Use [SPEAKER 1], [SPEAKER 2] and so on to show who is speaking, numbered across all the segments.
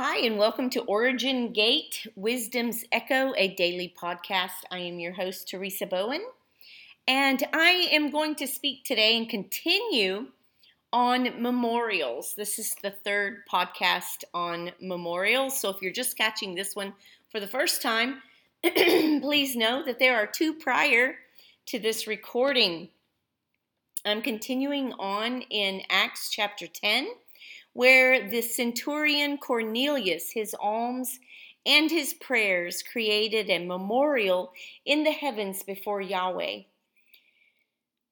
[SPEAKER 1] Hi, and welcome to Origin Gate Wisdom's Echo, a daily podcast. I am your host, Teresa Bowen, and I am going to speak today and continue on memorials. This is the third podcast on memorials. So if you're just catching this one for the first time, please know that there are two prior to this recording. I'm continuing on in Acts chapter 10 where the centurion Cornelius, his alms and his prayers created a memorial in the heavens before Yahweh.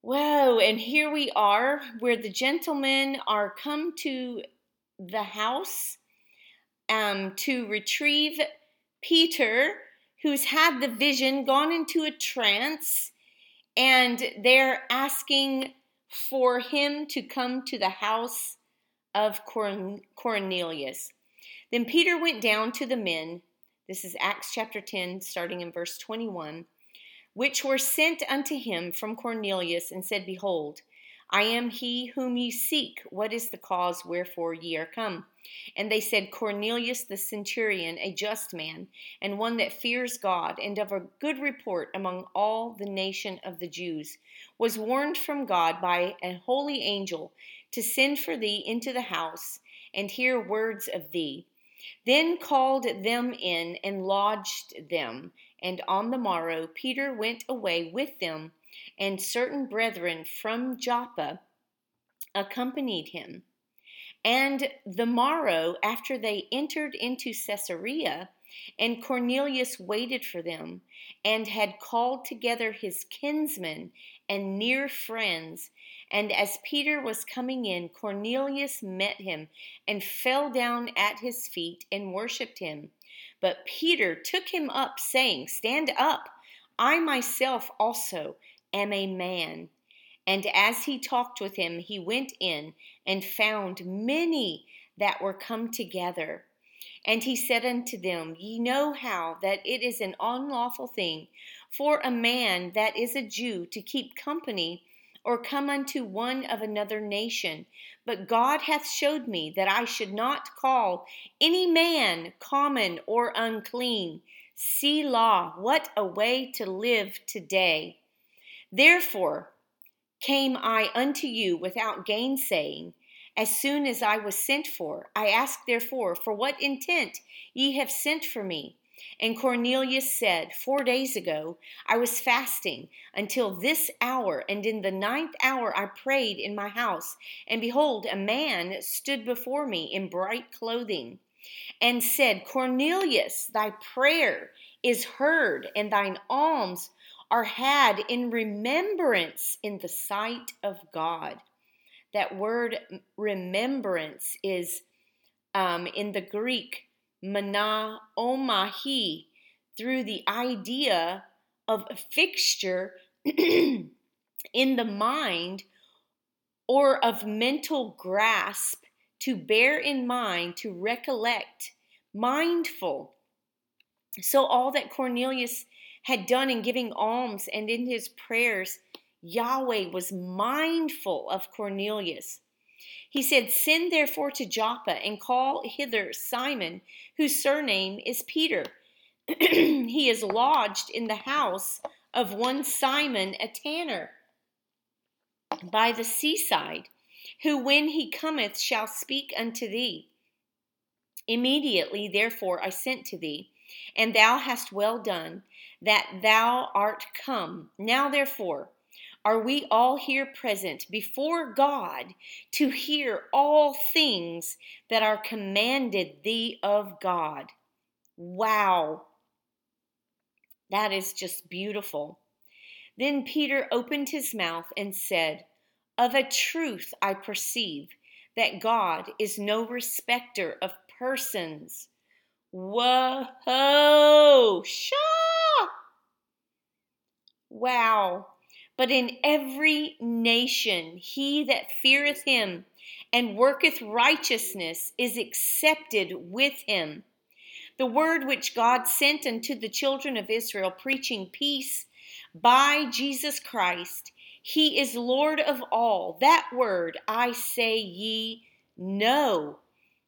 [SPEAKER 1] Whoa, and here we are where the gentlemen are come to the house um, to retrieve Peter, who's had the vision, gone into a trance, and they're asking for him to come to the house of Cornelius. Then Peter went down to the men, this is Acts chapter 10, starting in verse 21, which were sent unto him from Cornelius, and said, Behold, I am he whom ye seek. What is the cause wherefore ye are come? And they said, Cornelius the centurion, a just man, and one that fears God, and of a good report among all the nation of the Jews, was warned from God by a holy angel to send for thee into the house and hear words of thee. Then called them in and lodged them. And on the morrow Peter went away with them, and certain brethren from Joppa accompanied him. And the morrow after they entered into Caesarea, and Cornelius waited for them, and had called together his kinsmen and near friends. And as Peter was coming in, Cornelius met him and fell down at his feet and worshipped him. But Peter took him up, saying, Stand up, I myself also am a man. And as he talked with him, he went in and found many that were come together. And he said unto them, Ye know how that it is an unlawful thing for a man that is a Jew to keep company or come unto one of another nation. But God hath showed me that I should not call any man common or unclean. Selah, what a way to live today. Therefore came I unto you without gainsaying as soon as I was sent for. I ask therefore, for what intent ye have sent for me? And Cornelius said, Four days ago I was fasting until this hour, and in the ninth hour I prayed in my house, and behold, a man stood before me in bright clothing, and said, Cornelius, thy prayer is heard, and thine alms are had in remembrance in the sight of God. That word remembrance is um, in the Greek mana omahi through the idea of a fixture in the mind or of mental grasp to bear in mind, to recollect, mindful. So, all that Cornelius had done in giving alms and in his prayers Yahweh was mindful of Cornelius. He said, Send therefore to Joppa and call hither Simon, whose surname is Peter. he is lodged in the house of one Simon, a tanner, by the seaside, who when he cometh shall speak unto thee. Immediately, therefore, I sent to thee, and thou hast well done that thou art come. Now, therefore, are we all here present before God to hear all things that are commanded thee of God. Wow. That is just beautiful. Then Peter opened his mouth and said, Of a truth I perceive that God is no respecter of persons. Whoa! Shaw! Wow. But in every nation he that feareth him and worketh righteousness is accepted with him. The word which God sent unto the children of Israel, preaching peace by Jesus Christ, he is Lord of all. That word I say ye know.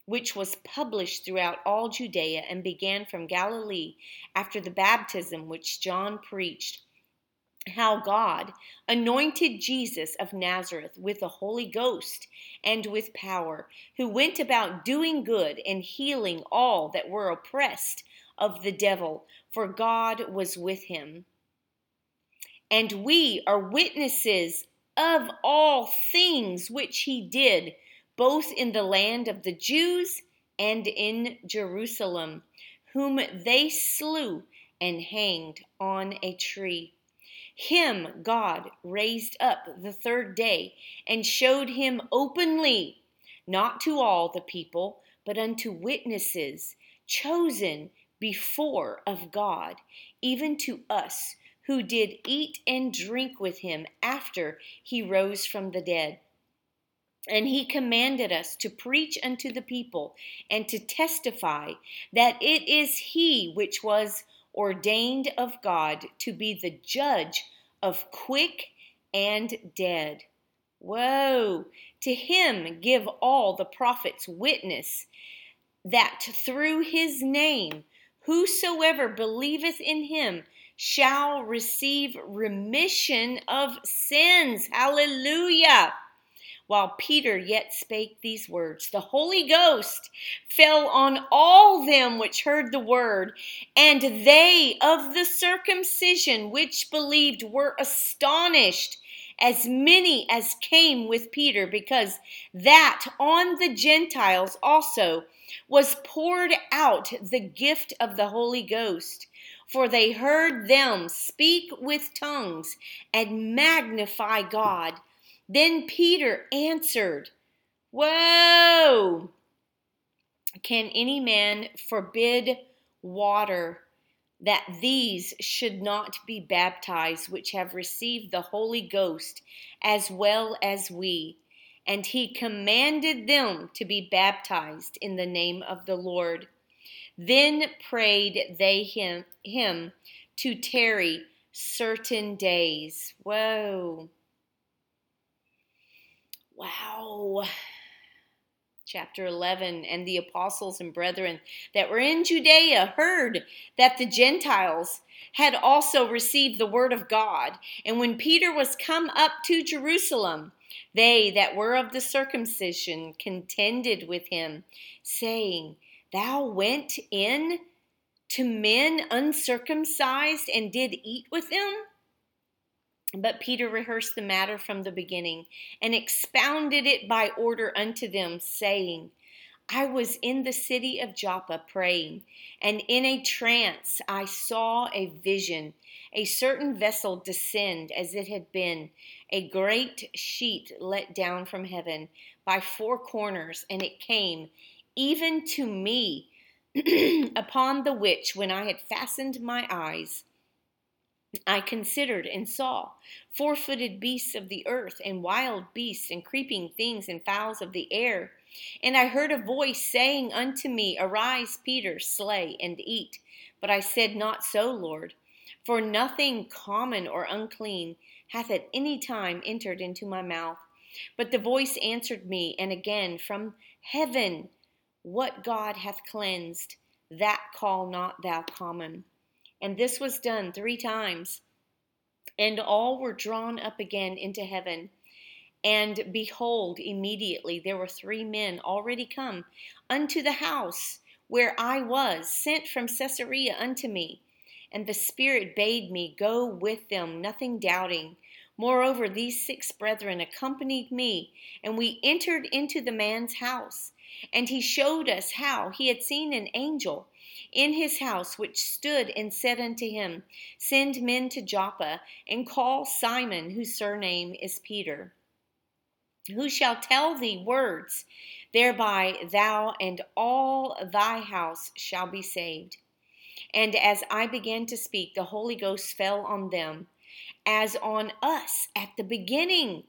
[SPEAKER 1] which was published throughout all Judea and began from Galilee after the baptism which John preached, how God anointed Jesus of Nazareth with the Holy Ghost and with power, who went about doing good and healing all that were oppressed of the devil, for God was with him. And we are witnesses of all things which he did both in the land of the Jews and in Jerusalem, whom they slew and hanged on a tree. Him God raised up the third day and showed him openly, not to all the people, but unto witnesses chosen before of God, even to us who did eat and drink with him after he rose from the dead. And he commanded us to preach unto the people and to testify that it is he which was ordained of God to be the judge of quick and dead. Woe! To him give all the prophets witness that through his name whosoever believeth in him shall receive remission of sins. Hallelujah while Peter yet spake these words, the Holy Ghost fell on all them which heard the word, and they of the circumcision which believed were astonished, as many as came with Peter, because that on the Gentiles also was poured out the gift of the Holy Ghost. For they heard them speak with tongues and magnify God. Then Peter answered, Whoa! Can any man forbid water that these should not be baptized, which have received the Holy Ghost as well as we? And he commanded them to be baptized in the name of the Lord. Then prayed they him, him to tarry certain days. Whoa. Wow. Chapter 11 And the apostles and brethren that were in Judea heard that the Gentiles had also received the word of God. And when Peter was come up to Jerusalem, they that were of the circumcision contended with him, saying, Thou went in to men uncircumcised and did eat with them? But Peter rehearsed the matter from the beginning and expounded it by order unto them, saying, I was in the city of Joppa praying, and in a trance I saw a vision, a certain vessel descend as it had been, a great sheet let down from heaven by four corners, and it came even to me, upon the which, when I had fastened my eyes, I considered and saw four footed beasts of the earth, and wild beasts, and creeping things, and fowls of the air. And I heard a voice saying unto me, Arise, Peter, slay and eat. But I said, Not so, Lord, for nothing common or unclean hath at any time entered into my mouth. But the voice answered me, and again from heaven, What God hath cleansed, that call not thou common. And this was done three times. And all were drawn up again into heaven. And behold, immediately there were three men already come unto the house where I was, sent from Caesarea unto me. And the Spirit bade me go with them, nothing doubting. Moreover, these six brethren accompanied me, and we entered into the man's house. And he showed us how he had seen an angel in his house, which stood and said unto him, Send men to Joppa, and call Simon, whose surname is Peter, who shall tell thee words, thereby thou and all thy house shall be saved. And as I began to speak, the Holy Ghost fell on them, as on us at the beginning.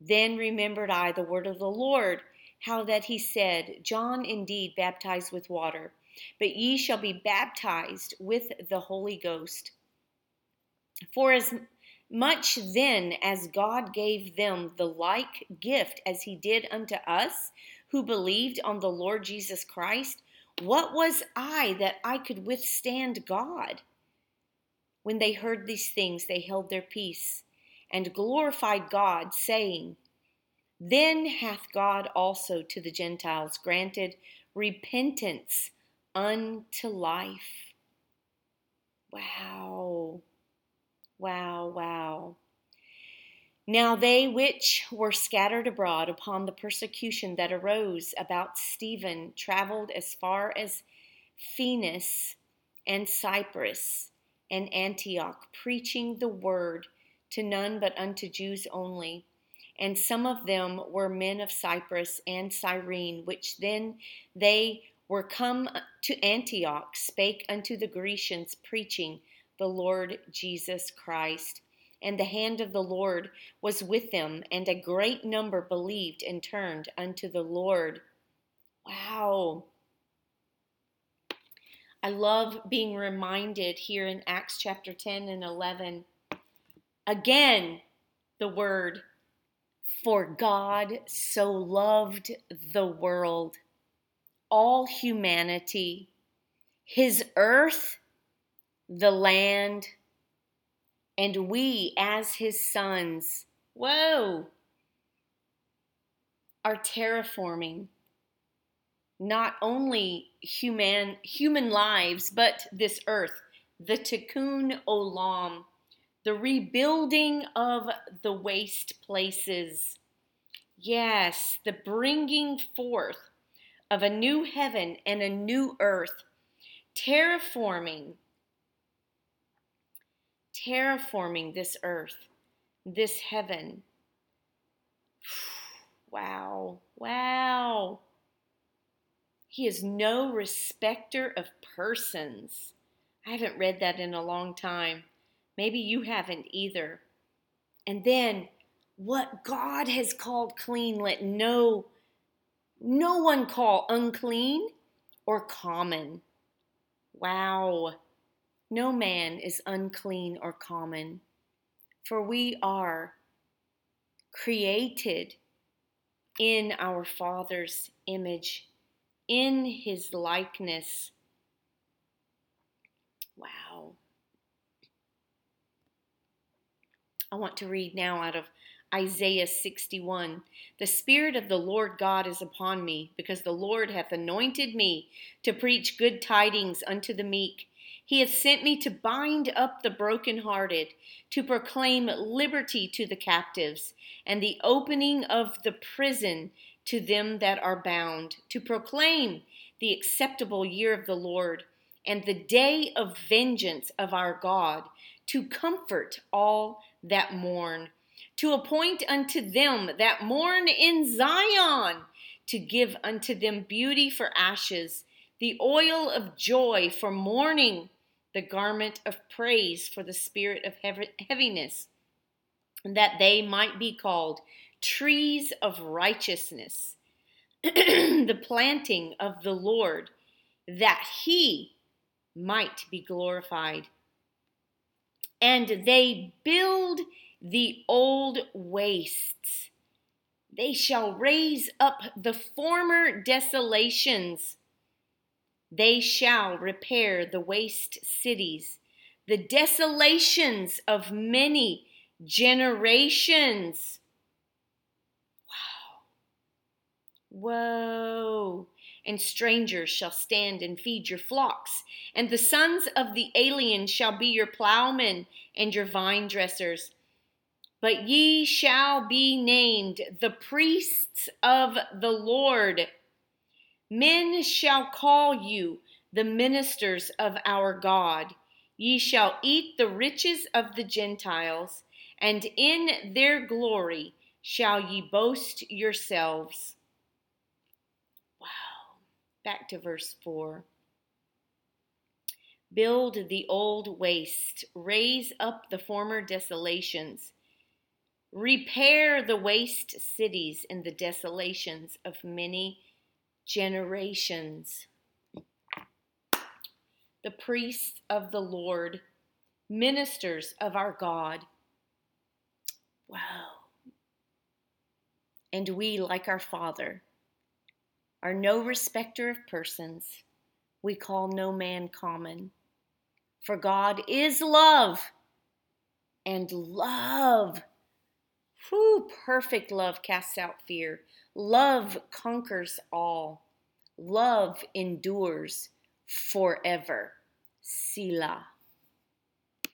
[SPEAKER 1] Then remembered I the word of the Lord, how that he said, John indeed baptized with water but ye shall be baptized with the Holy Ghost. For as much then as God gave them the like gift as he did unto us, who believed on the Lord Jesus Christ, what was I that I could withstand God? When they heard these things, they held their peace and glorified God, saying, Then hath God also to the Gentiles granted repentance unto life. Wow. Wow, wow. Now they which were scattered abroad upon the persecution that arose about Stephen traveled as far as Phoenix and Cyprus and Antioch, preaching the word to none but unto Jews only. And some of them were men of Cyprus and Cyrene, which then they were come to Antioch, spake unto the Grecians, preaching the Lord Jesus Christ. And the hand of the Lord was with them, and a great number believed and turned unto the Lord. Wow. I love being reminded here in Acts chapter 10 and 11. Again, the word, for God so loved the world, all humanity, his earth, the land, and we as his sons, whoa, are terraforming not only human human lives but this earth. The tikkun olam the rebuilding of the waste places. Yes the bringing forth of a new heaven and a new earth terraforming terraforming this earth, this heaven. Wow, wow. He is no respecter of persons. I haven't read that in a long time. Maybe you haven't either. And then what God has called clean, let no no one call unclean or common. Wow. No man is unclean or common, for we are created in our Father's image, in his likeness. Wow. I want to read now out of Isaiah 61. The Spirit of the Lord God is upon me, because the Lord hath anointed me to preach good tidings unto the meek. He hath sent me to bind up the brokenhearted, to proclaim liberty to the captives, and the opening of the prison to them that are bound, to proclaim the acceptable year of the Lord, and the day of vengeance of our God, to comfort all that mourn, to appoint unto them that mourn in Zion, to give unto them beauty for ashes, the oil of joy for mourning the garment of praise for the spirit of heaviness, that they might be called trees of righteousness, the planting of the Lord, that he might be glorified. And they build the old wastes. They shall raise up the former desolations they shall repair the waste cities, the desolations of many generations. Wow. Whoa. And strangers shall stand and feed your flocks, and the sons of the alien shall be your plowmen and your vine dressers. But ye shall be named the priests of the Lord. Men shall call you the ministers of our God. Ye shall eat the riches of the Gentiles, and in their glory shall ye boast yourselves. Wow. Back to verse 4. Build the old waste, raise up the former desolations, repair the waste cities and the desolations of many generations. The priests of the Lord, ministers of our God. Wow. And we, like our Father, are no respecter of persons. We call no man common. For God is love, and love, whoo, perfect love casts out fear. Love conquers all. Love endures forever. Selah.